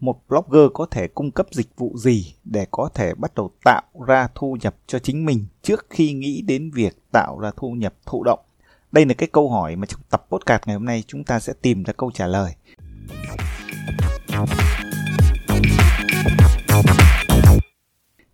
một blogger có thể cung cấp dịch vụ gì để có thể bắt đầu tạo ra thu nhập cho chính mình trước khi nghĩ đến việc tạo ra thu nhập thụ động? Đây là cái câu hỏi mà trong tập podcast ngày hôm nay chúng ta sẽ tìm ra câu trả lời.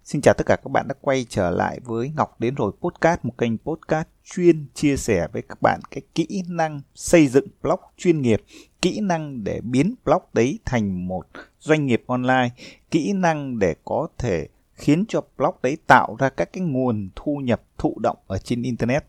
Xin chào tất cả các bạn đã quay trở lại với Ngọc đến rồi podcast, một kênh podcast chuyên chia sẻ với các bạn cái kỹ năng xây dựng blog chuyên nghiệp, kỹ năng để biến blog đấy thành một doanh nghiệp online, kỹ năng để có thể khiến cho blog đấy tạo ra các cái nguồn thu nhập thụ động ở trên internet.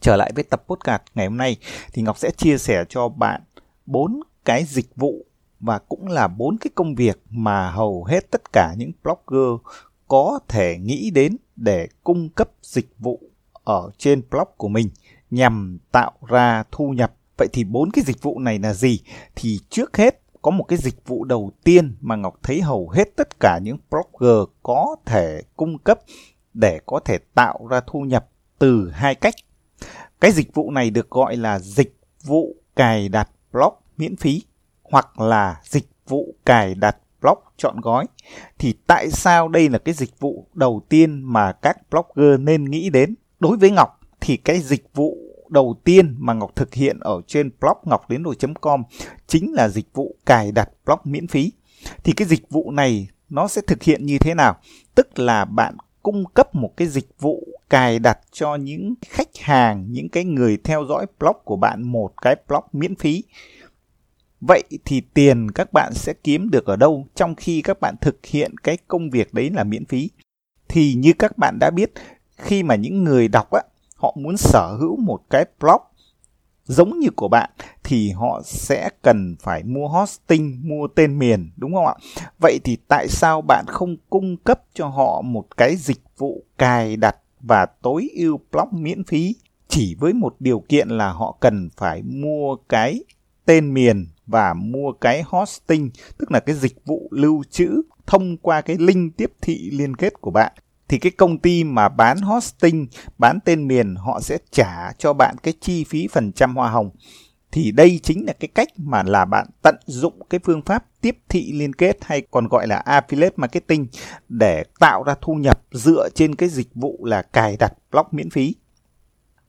Trở lại với tập podcast ngày hôm nay thì Ngọc sẽ chia sẻ cho bạn bốn cái dịch vụ và cũng là bốn cái công việc mà hầu hết tất cả những blogger có thể nghĩ đến để cung cấp dịch vụ ở trên blog của mình nhằm tạo ra thu nhập. Vậy thì bốn cái dịch vụ này là gì? Thì trước hết có một cái dịch vụ đầu tiên mà Ngọc thấy hầu hết tất cả những blogger có thể cung cấp để có thể tạo ra thu nhập từ hai cách. Cái dịch vụ này được gọi là dịch vụ cài đặt blog miễn phí hoặc là dịch vụ cài đặt blog chọn gói. Thì tại sao đây là cái dịch vụ đầu tiên mà các blogger nên nghĩ đến? Đối với Ngọc thì cái dịch vụ đầu tiên mà Ngọc thực hiện ở trên blog ngọcliến com chính là dịch vụ cài đặt blog miễn phí. Thì cái dịch vụ này nó sẽ thực hiện như thế nào? Tức là bạn cung cấp một cái dịch vụ cài đặt cho những khách hàng, những cái người theo dõi blog của bạn một cái blog miễn phí. Vậy thì tiền các bạn sẽ kiếm được ở đâu trong khi các bạn thực hiện cái công việc đấy là miễn phí? Thì như các bạn đã biết, khi mà những người đọc á, họ muốn sở hữu một cái blog giống như của bạn thì họ sẽ cần phải mua hosting, mua tên miền đúng không ạ? Vậy thì tại sao bạn không cung cấp cho họ một cái dịch vụ cài đặt và tối ưu blog miễn phí chỉ với một điều kiện là họ cần phải mua cái tên miền và mua cái hosting tức là cái dịch vụ lưu trữ thông qua cái link tiếp thị liên kết của bạn thì cái công ty mà bán hosting, bán tên miền họ sẽ trả cho bạn cái chi phí phần trăm hoa hồng. Thì đây chính là cái cách mà là bạn tận dụng cái phương pháp tiếp thị liên kết hay còn gọi là affiliate marketing để tạo ra thu nhập dựa trên cái dịch vụ là cài đặt blog miễn phí.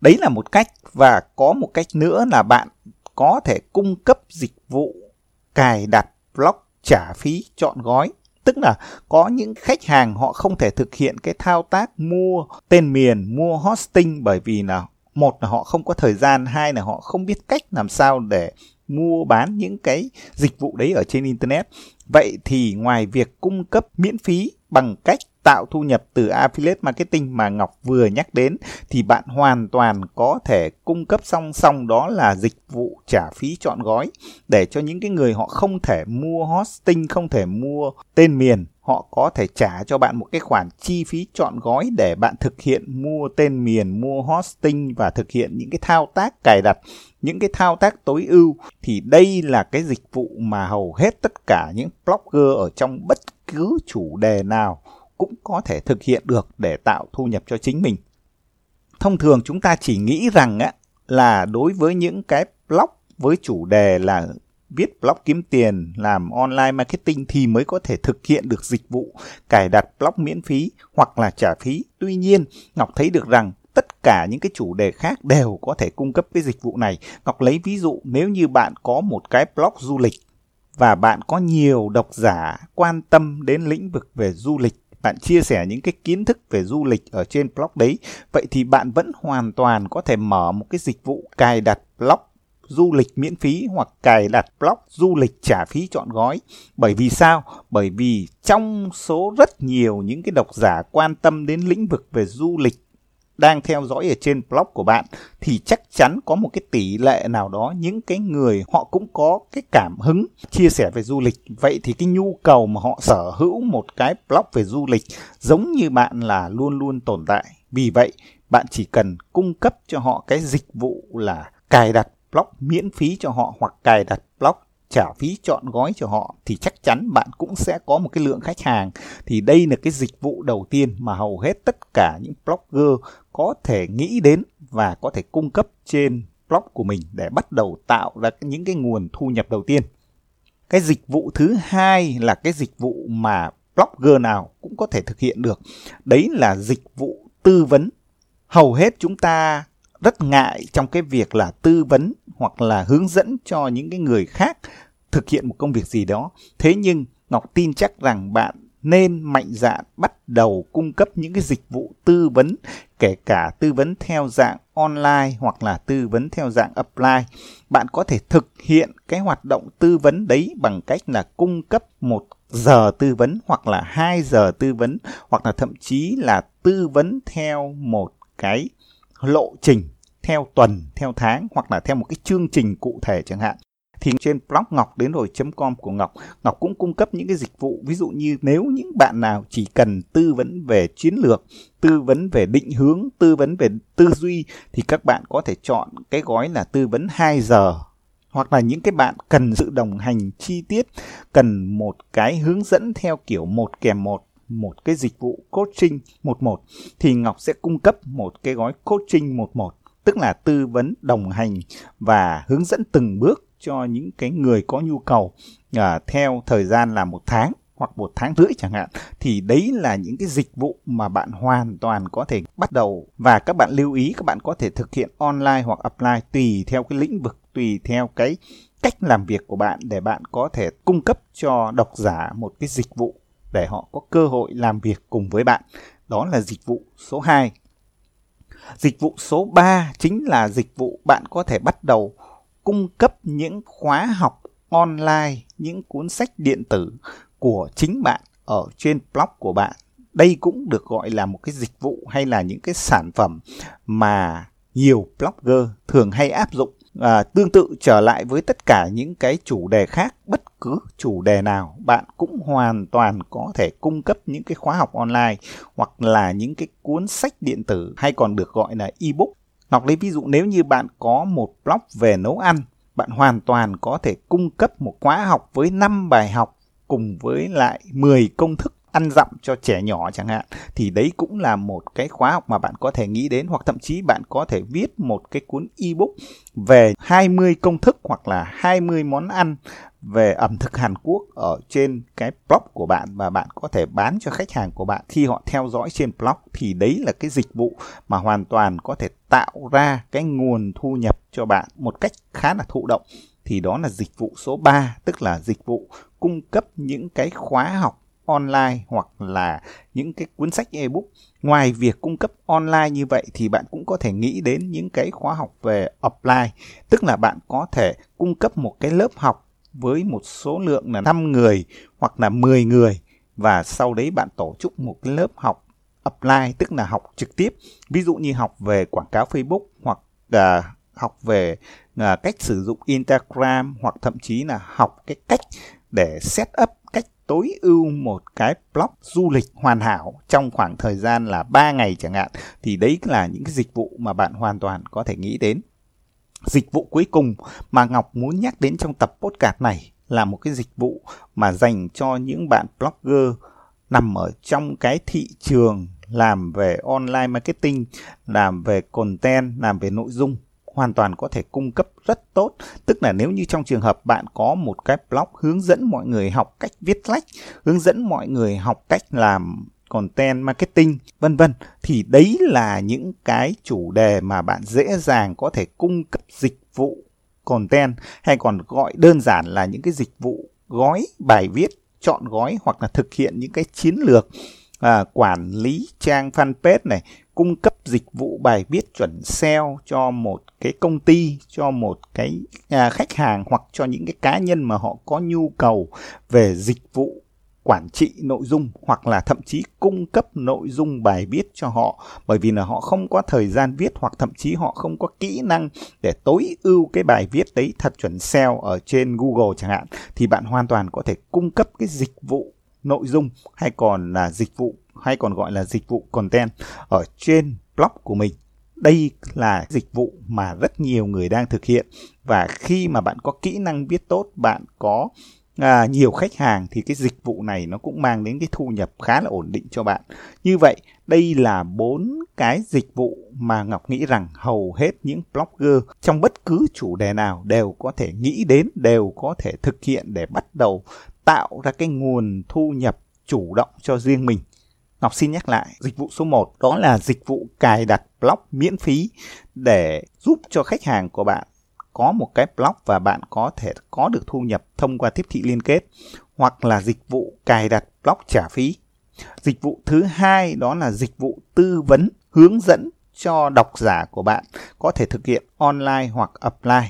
Đấy là một cách và có một cách nữa là bạn có thể cung cấp dịch vụ cài đặt blog trả phí chọn gói tức là có những khách hàng họ không thể thực hiện cái thao tác mua tên miền, mua hosting bởi vì là một là họ không có thời gian, hai là họ không biết cách làm sao để mua bán những cái dịch vụ đấy ở trên internet. Vậy thì ngoài việc cung cấp miễn phí bằng cách tạo thu nhập từ affiliate marketing mà Ngọc vừa nhắc đến thì bạn hoàn toàn có thể cung cấp song song đó là dịch vụ trả phí chọn gói để cho những cái người họ không thể mua hosting, không thể mua tên miền họ có thể trả cho bạn một cái khoản chi phí chọn gói để bạn thực hiện mua tên miền, mua hosting và thực hiện những cái thao tác cài đặt, những cái thao tác tối ưu. Thì đây là cái dịch vụ mà hầu hết tất cả những blogger ở trong bất cứ chủ đề nào cũng có thể thực hiện được để tạo thu nhập cho chính mình. Thông thường chúng ta chỉ nghĩ rằng á, là đối với những cái blog với chủ đề là viết blog kiếm tiền, làm online marketing thì mới có thể thực hiện được dịch vụ cài đặt blog miễn phí hoặc là trả phí. Tuy nhiên, Ngọc thấy được rằng tất cả những cái chủ đề khác đều có thể cung cấp cái dịch vụ này. Ngọc lấy ví dụ nếu như bạn có một cái blog du lịch và bạn có nhiều độc giả quan tâm đến lĩnh vực về du lịch bạn chia sẻ những cái kiến thức về du lịch ở trên blog đấy vậy thì bạn vẫn hoàn toàn có thể mở một cái dịch vụ cài đặt blog du lịch miễn phí hoặc cài đặt blog du lịch trả phí chọn gói. Bởi vì sao? Bởi vì trong số rất nhiều những cái độc giả quan tâm đến lĩnh vực về du lịch đang theo dõi ở trên blog của bạn thì chắc chắn có một cái tỷ lệ nào đó những cái người họ cũng có cái cảm hứng chia sẻ về du lịch. Vậy thì cái nhu cầu mà họ sở hữu một cái blog về du lịch giống như bạn là luôn luôn tồn tại. Vì vậy, bạn chỉ cần cung cấp cho họ cái dịch vụ là cài đặt blog miễn phí cho họ hoặc cài đặt trả phí chọn gói cho họ thì chắc chắn bạn cũng sẽ có một cái lượng khách hàng. Thì đây là cái dịch vụ đầu tiên mà hầu hết tất cả những blogger có thể nghĩ đến và có thể cung cấp trên blog của mình để bắt đầu tạo ra những cái nguồn thu nhập đầu tiên. Cái dịch vụ thứ hai là cái dịch vụ mà blogger nào cũng có thể thực hiện được. Đấy là dịch vụ tư vấn. Hầu hết chúng ta rất ngại trong cái việc là tư vấn hoặc là hướng dẫn cho những cái người khác thực hiện một công việc gì đó. Thế nhưng ngọc tin chắc rằng bạn nên mạnh dạn bắt đầu cung cấp những cái dịch vụ tư vấn kể cả tư vấn theo dạng online hoặc là tư vấn theo dạng apply. Bạn có thể thực hiện cái hoạt động tư vấn đấy bằng cách là cung cấp một giờ tư vấn hoặc là hai giờ tư vấn hoặc là thậm chí là tư vấn theo một cái lộ trình theo tuần, theo tháng hoặc là theo một cái chương trình cụ thể chẳng hạn thì trên blog ngọc đến rồi com của ngọc. Ngọc cũng cung cấp những cái dịch vụ, ví dụ như nếu những bạn nào chỉ cần tư vấn về chiến lược, tư vấn về định hướng, tư vấn về tư duy thì các bạn có thể chọn cái gói là tư vấn 2 giờ. Hoặc là những cái bạn cần sự đồng hành chi tiết, cần một cái hướng dẫn theo kiểu một kèm một một cái dịch vụ coaching một một, thì Ngọc sẽ cung cấp một cái gói coaching một một. Tức là tư vấn, đồng hành và hướng dẫn từng bước cho những cái người có nhu cầu à, theo thời gian là một tháng hoặc một tháng rưỡi chẳng hạn thì đấy là những cái dịch vụ mà bạn hoàn toàn có thể bắt đầu và các bạn lưu ý các bạn có thể thực hiện online hoặc offline tùy theo cái lĩnh vực tùy theo cái cách làm việc của bạn để bạn có thể cung cấp cho độc giả một cái dịch vụ để họ có cơ hội làm việc cùng với bạn. Đó là dịch vụ số 2. Dịch vụ số 3 chính là dịch vụ bạn có thể bắt đầu cung cấp những khóa học online, những cuốn sách điện tử của chính bạn ở trên blog của bạn. Đây cũng được gọi là một cái dịch vụ hay là những cái sản phẩm mà nhiều blogger thường hay áp dụng à, tương tự trở lại với tất cả những cái chủ đề khác bất cứ chủ đề nào bạn cũng hoàn toàn có thể cung cấp những cái khóa học online hoặc là những cái cuốn sách điện tử hay còn được gọi là ebook Ngọc lấy ví dụ nếu như bạn có một blog về nấu ăn, bạn hoàn toàn có thể cung cấp một khóa học với 5 bài học cùng với lại 10 công thức ăn dặm cho trẻ nhỏ chẳng hạn, thì đấy cũng là một cái khóa học mà bạn có thể nghĩ đến. Hoặc thậm chí bạn có thể viết một cái cuốn ebook về 20 công thức hoặc là 20 món ăn về ẩm thực Hàn Quốc ở trên cái blog của bạn và bạn có thể bán cho khách hàng của bạn khi họ theo dõi trên blog thì đấy là cái dịch vụ mà hoàn toàn có thể tạo ra cái nguồn thu nhập cho bạn một cách khá là thụ động thì đó là dịch vụ số 3 tức là dịch vụ cung cấp những cái khóa học online hoặc là những cái cuốn sách ebook. Ngoài việc cung cấp online như vậy thì bạn cũng có thể nghĩ đến những cái khóa học về offline, tức là bạn có thể cung cấp một cái lớp học với một số lượng là 5 người hoặc là 10 người. Và sau đấy bạn tổ chức một cái lớp học apply tức là học trực tiếp. Ví dụ như học về quảng cáo Facebook hoặc uh, học về uh, cách sử dụng Instagram hoặc thậm chí là học cái cách để set up cách tối ưu một cái blog du lịch hoàn hảo trong khoảng thời gian là 3 ngày chẳng hạn. Thì đấy là những cái dịch vụ mà bạn hoàn toàn có thể nghĩ đến. Dịch vụ cuối cùng mà Ngọc muốn nhắc đến trong tập podcast này là một cái dịch vụ mà dành cho những bạn blogger nằm ở trong cái thị trường làm về online marketing, làm về content, làm về nội dung hoàn toàn có thể cung cấp rất tốt. Tức là nếu như trong trường hợp bạn có một cái blog hướng dẫn mọi người học cách viết lách, hướng dẫn mọi người học cách làm content marketing vân vân thì đấy là những cái chủ đề mà bạn dễ dàng có thể cung cấp dịch vụ content hay còn gọi đơn giản là những cái dịch vụ gói bài viết chọn gói hoặc là thực hiện những cái chiến lược à, quản lý trang fanpage này cung cấp dịch vụ bài viết chuẩn SEO cho một cái công ty, cho một cái à, khách hàng hoặc cho những cái cá nhân mà họ có nhu cầu về dịch vụ quản trị nội dung hoặc là thậm chí cung cấp nội dung bài viết cho họ bởi vì là họ không có thời gian viết hoặc thậm chí họ không có kỹ năng để tối ưu cái bài viết đấy thật chuẩn SEO ở trên Google chẳng hạn thì bạn hoàn toàn có thể cung cấp cái dịch vụ nội dung hay còn là dịch vụ hay còn gọi là dịch vụ content ở trên blog của mình. Đây là dịch vụ mà rất nhiều người đang thực hiện và khi mà bạn có kỹ năng viết tốt, bạn có à, nhiều khách hàng thì cái dịch vụ này nó cũng mang đến cái thu nhập khá là ổn định cho bạn. Như vậy, đây là bốn cái dịch vụ mà Ngọc nghĩ rằng hầu hết những blogger trong bất cứ chủ đề nào đều có thể nghĩ đến, đều có thể thực hiện để bắt đầu tạo ra cái nguồn thu nhập chủ động cho riêng mình. Ngọc xin nhắc lại, dịch vụ số 1 đó là dịch vụ cài đặt blog miễn phí để giúp cho khách hàng của bạn có một cái blog và bạn có thể có được thu nhập thông qua tiếp thị liên kết hoặc là dịch vụ cài đặt blog trả phí. Dịch vụ thứ hai đó là dịch vụ tư vấn hướng dẫn cho độc giả của bạn có thể thực hiện online hoặc offline.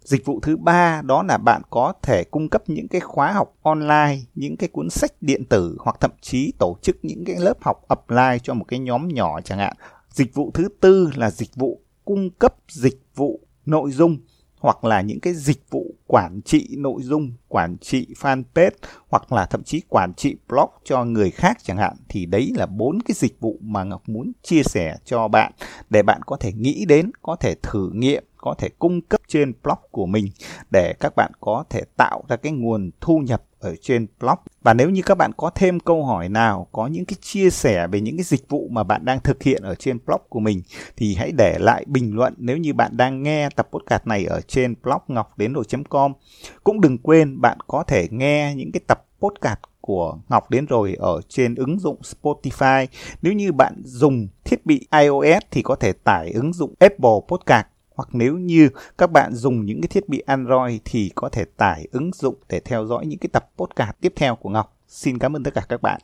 Dịch vụ thứ ba đó là bạn có thể cung cấp những cái khóa học online, những cái cuốn sách điện tử hoặc thậm chí tổ chức những cái lớp học offline cho một cái nhóm nhỏ chẳng hạn. Dịch vụ thứ tư là dịch vụ cung cấp dịch vụ nội dung hoặc là những cái dịch vụ quản trị nội dung, quản trị fanpage hoặc là thậm chí quản trị blog cho người khác chẳng hạn thì đấy là bốn cái dịch vụ mà Ngọc muốn chia sẻ cho bạn để bạn có thể nghĩ đến, có thể thử nghiệm, có thể cung cấp trên blog của mình để các bạn có thể tạo ra cái nguồn thu nhập ở trên blog. Và nếu như các bạn có thêm câu hỏi nào, có những cái chia sẻ về những cái dịch vụ mà bạn đang thực hiện ở trên blog của mình thì hãy để lại bình luận nếu như bạn đang nghe tập podcast này ở trên blog ngọc đến rồi.com. Cũng đừng quên bạn có thể nghe những cái tập podcast của Ngọc đến rồi ở trên ứng dụng Spotify. Nếu như bạn dùng thiết bị iOS thì có thể tải ứng dụng Apple Podcast hoặc nếu như các bạn dùng những cái thiết bị Android thì có thể tải ứng dụng để theo dõi những cái tập podcast tiếp theo của Ngọc. Xin cảm ơn tất cả các bạn.